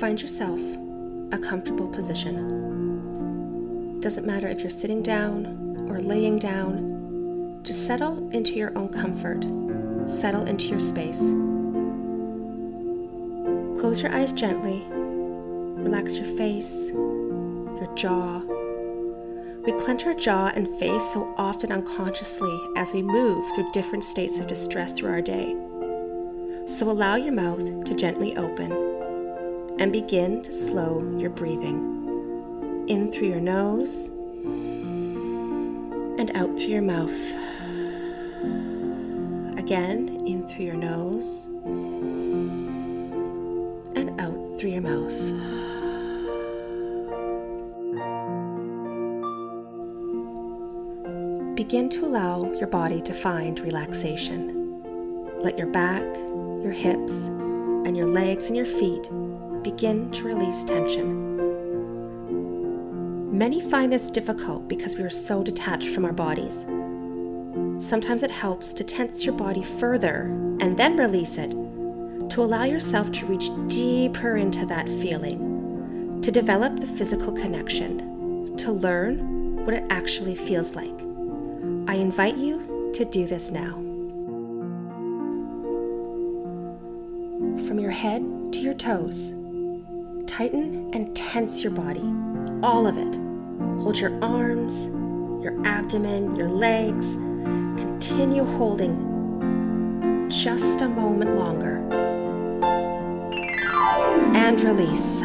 Find yourself a comfortable position. Doesn't matter if you're sitting down or laying down, just settle into your own comfort, settle into your space. Close your eyes gently, relax your face, your jaw. We clench our jaw and face so often unconsciously as we move through different states of distress through our day. So allow your mouth to gently open and begin to slow your breathing. In through your nose and out through your mouth. Again, in through your nose and out through your mouth. Begin to allow your body to find relaxation. Let your back, your hips, and your legs and your feet begin to release tension. Many find this difficult because we are so detached from our bodies. Sometimes it helps to tense your body further and then release it to allow yourself to reach deeper into that feeling, to develop the physical connection, to learn what it actually feels like. I invite you to do this now. From your head to your toes, tighten and tense your body, all of it. Hold your arms, your abdomen, your legs. Continue holding just a moment longer. And release.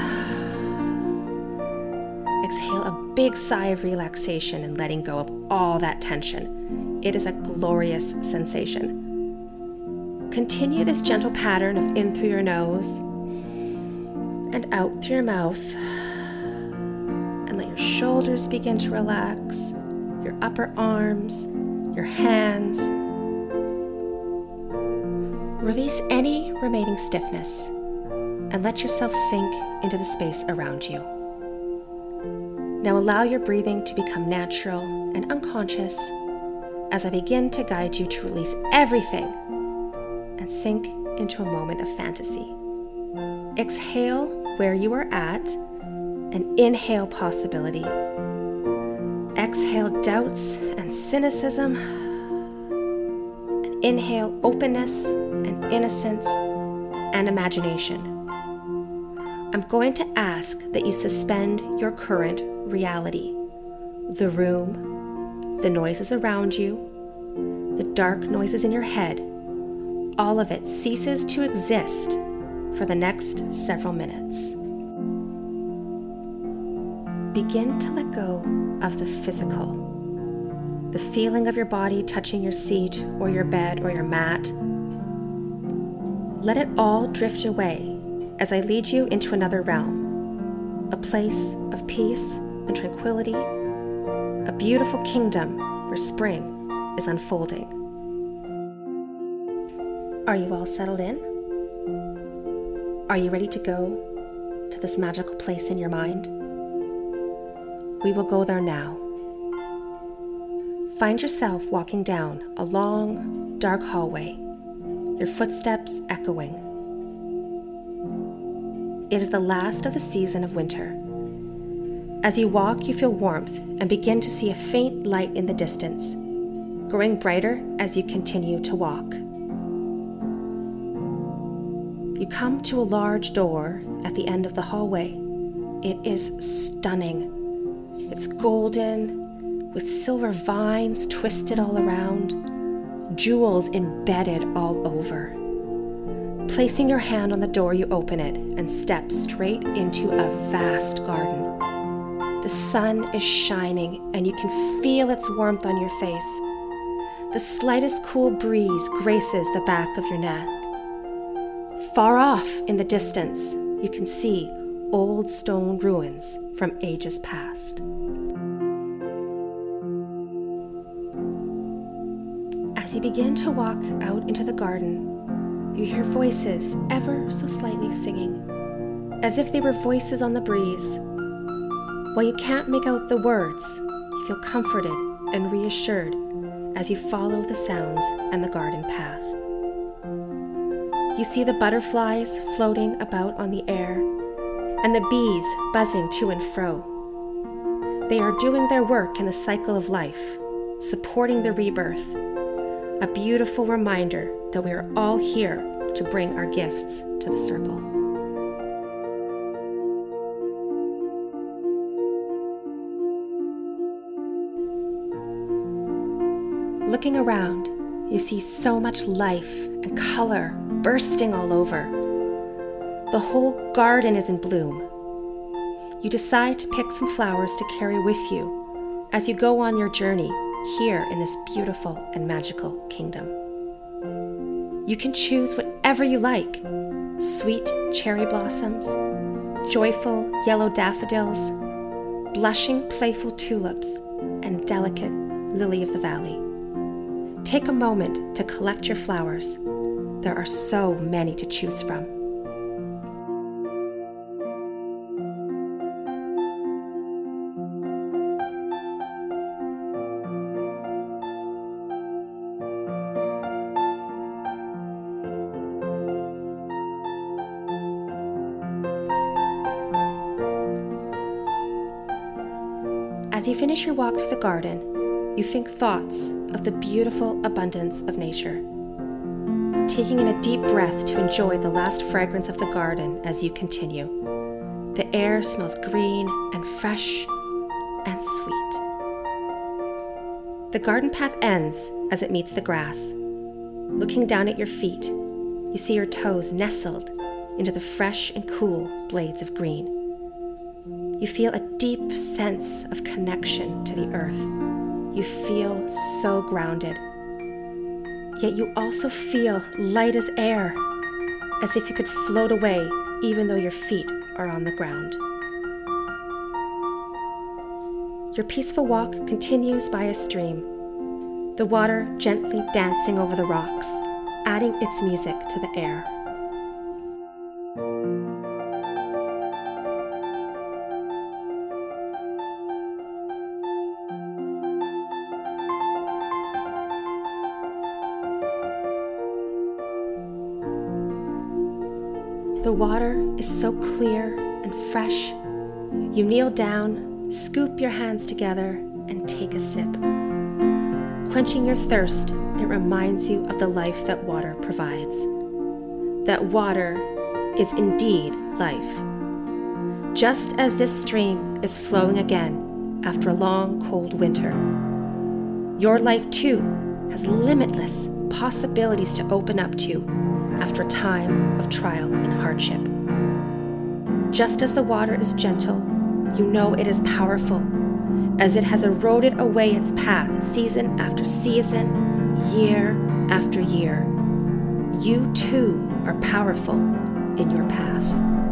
Exhale a big sigh of relaxation and letting go of all that tension. It is a glorious sensation. Continue this gentle pattern of in through your nose and out through your mouth. And let your shoulders begin to relax, your upper arms, your hands. Release any remaining stiffness and let yourself sink into the space around you. Now allow your breathing to become natural and unconscious as I begin to guide you to release everything and sink into a moment of fantasy. Exhale where you are at and inhale possibility. Exhale doubts and cynicism. And inhale openness and innocence and imagination. I'm going to ask that you suspend your current reality the room, the noises around you, the dark noises in your head. All of it ceases to exist for the next several minutes. Begin to let go of the physical, the feeling of your body touching your seat or your bed or your mat. Let it all drift away as I lead you into another realm, a place of peace and tranquility, a beautiful kingdom where spring is unfolding. Are you all settled in? Are you ready to go to this magical place in your mind? We will go there now. Find yourself walking down a long, dark hallway, your footsteps echoing. It is the last of the season of winter. As you walk, you feel warmth and begin to see a faint light in the distance, growing brighter as you continue to walk. You come to a large door at the end of the hallway. It is stunning. It's golden, with silver vines twisted all around, jewels embedded all over. Placing your hand on the door, you open it and step straight into a vast garden. The sun is shining, and you can feel its warmth on your face. The slightest cool breeze graces the back of your neck. Far off in the distance, you can see old stone ruins from ages past. As you begin to walk out into the garden, you hear voices ever so slightly singing, as if they were voices on the breeze. While you can't make out the words, you feel comforted and reassured as you follow the sounds and the garden path. You see the butterflies floating about on the air, and the bees buzzing to and fro. They are doing their work in the cycle of life, supporting the rebirth, a beautiful reminder that we are all here to bring our gifts to the circle. Looking around, you see so much life and color bursting all over. The whole garden is in bloom. You decide to pick some flowers to carry with you as you go on your journey here in this beautiful and magical kingdom. You can choose whatever you like sweet cherry blossoms, joyful yellow daffodils, blushing playful tulips, and delicate lily of the valley. Take a moment to collect your flowers. There are so many to choose from. As you finish your walk through the garden, you think thoughts of the beautiful abundance of nature. Taking in a deep breath to enjoy the last fragrance of the garden as you continue. The air smells green and fresh and sweet. The garden path ends as it meets the grass. Looking down at your feet, you see your toes nestled into the fresh and cool blades of green. You feel a deep sense of connection to the earth you feel so grounded. Yet you also feel light as air, as if you could float away even though your feet are on the ground. Your peaceful walk continues by a stream, the water gently dancing over the rocks, adding its music to the air. The water is so clear and fresh. You kneel down, scoop your hands together, and take a sip. Quenching your thirst, it reminds you of the life that water provides. That water is indeed life. Just as this stream is flowing again after a long, cold winter, your life too has limitless possibilities to open up to after a time of trial and hardship. Just as the water is gentle, you know it is powerful, as it has eroded away its path in season after season, year after year. You too are powerful in your path.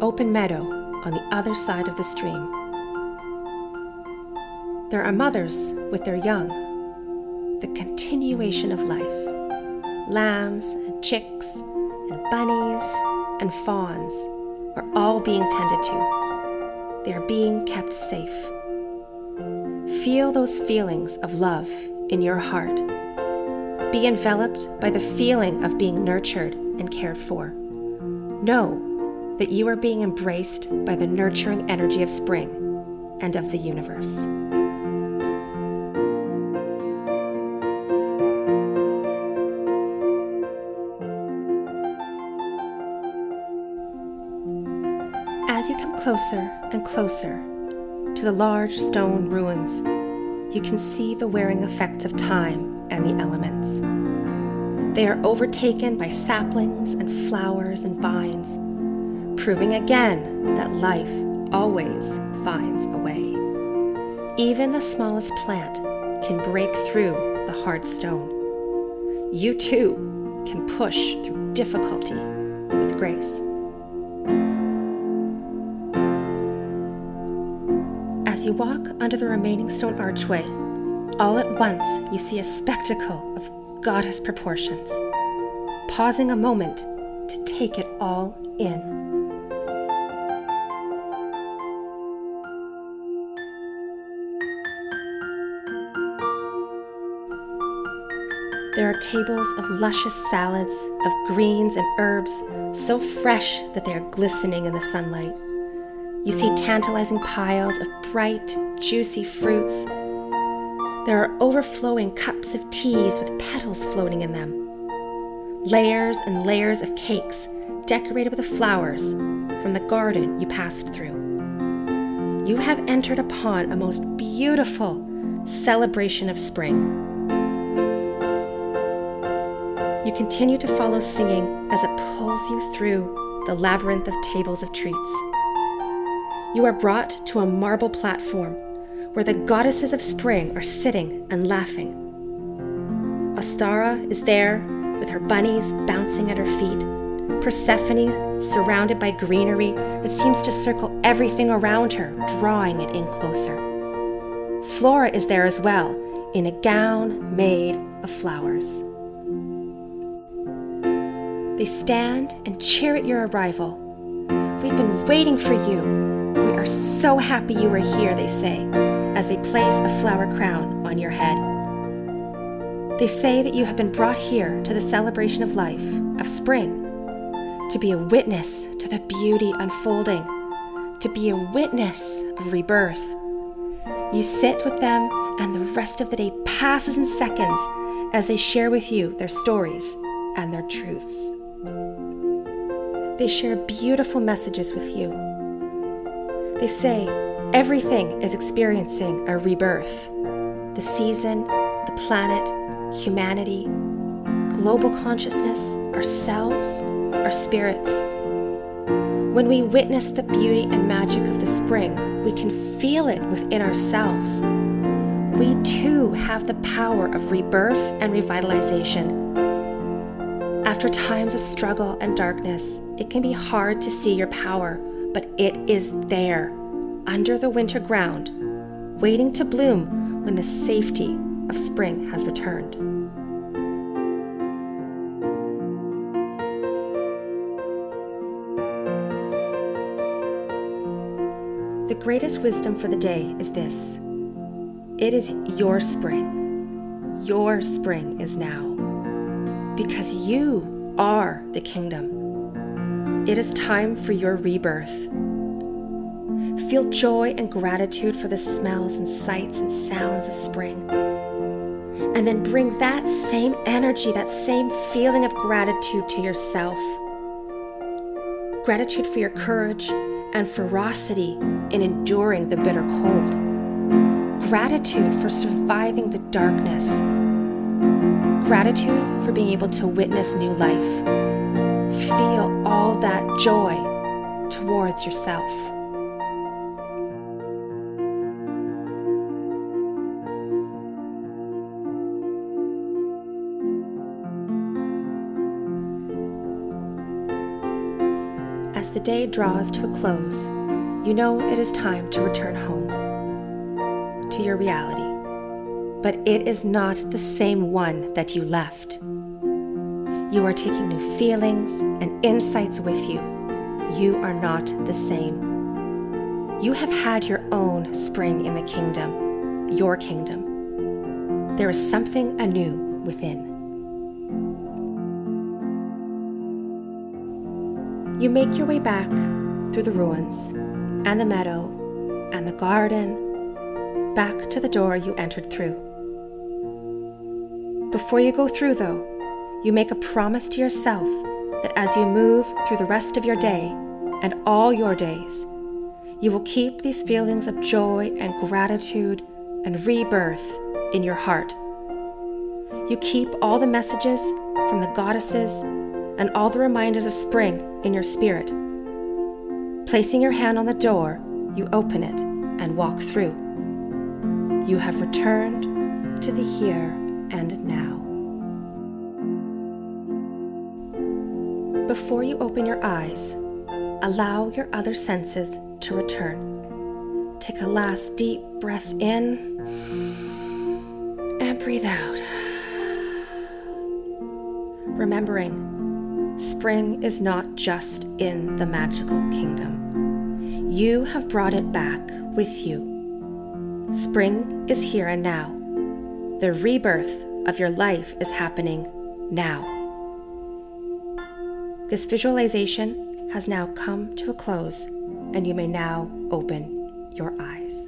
Open meadow on the other side of the stream. There are mothers with their young, the continuation of life. Lambs and chicks and bunnies and fawns are all being tended to. They are being kept safe. Feel those feelings of love in your heart. Be enveloped by the feeling of being nurtured and cared for. Know that you are being embraced by the nurturing energy of spring and of the universe. As you come closer and closer to the large stone ruins, you can see the wearing effects of time and the elements. They are overtaken by saplings and flowers and vines, proving again that life always finds a way. Even the smallest plant can break through the hard stone. You too can push through difficulty with grace. As you walk under the remaining stone archway, all at once you see a spectacle of goddess proportions, pausing a moment to take it all in. There are tables of luscious salads, of greens and herbs, so fresh that they are glistening in the sunlight. You see tantalizing piles of bright, juicy fruits. There are overflowing cups of teas with petals floating in them. Layers and layers of cakes decorated with flowers from the garden you passed through. You have entered upon a most beautiful celebration of spring. You continue to follow singing as it pulls you through the labyrinth of tables of treats. You are brought to a marble platform where the goddesses of spring are sitting and laughing. Ostara is there with her bunnies bouncing at her feet Persephone surrounded by greenery that seems to circle everything around her, drawing it in closer. Flora is there as well, in a gown made of flowers. They stand and cheer at your arrival. We've been waiting for you. We are so happy you are here, they say, as they place a flower crown on your head. They say that you have been brought here to the celebration of life, of spring, to be a witness to the beauty unfolding, to be a witness of rebirth. You sit with them, and the rest of the day passes in seconds as they share with you their stories and their truths. They share beautiful messages with you. They say everything is experiencing a rebirth the season, the planet, humanity, global consciousness, ourselves our spirits. When we witness the beauty and magic of the spring, we can feel it within ourselves. We too have the power of rebirth and revitalization. After times of struggle and darkness, it can be hard to see your power, but it is there, under the winter ground, waiting to bloom when the safety of spring has returned. The greatest wisdom for the day is this it is your spring. Your spring is now. Because you are the kingdom. It is time for your rebirth. Feel joy and gratitude for the smells and sights and sounds of spring. And then bring that same energy, that same feeling of gratitude to yourself. Gratitude for your courage and ferocity in enduring the bitter cold. Gratitude for surviving the darkness. Gratitude for being able to witness new life. Feel all that joy towards yourself. As the day draws to a close, you know it is time to return home, to your reality. But it is not the same one that you left. You are taking new feelings and insights with you. You are not the same. You have had your own spring in the kingdom, your kingdom. There is something anew within. You make your way back through the ruins and the meadow and the garden, back to the door you entered through. Before you go through, though, you make a promise to yourself that as you move through the rest of your day and all your days, you will keep these feelings of joy and gratitude and rebirth in your heart. You keep all the messages from the goddesses and all the reminders of spring in your spirit. Placing your hand on the door, you open it and walk through. You have returned to the here and now. Before you open your eyes, allow your other senses to return. Take a last deep breath in and breathe out. Remembering spring is not just in the magical kingdom. You have brought it back with you. Spring is here and now, the rebirth of your life is happening now. This visualization has now come to a close, and you may now open your eyes.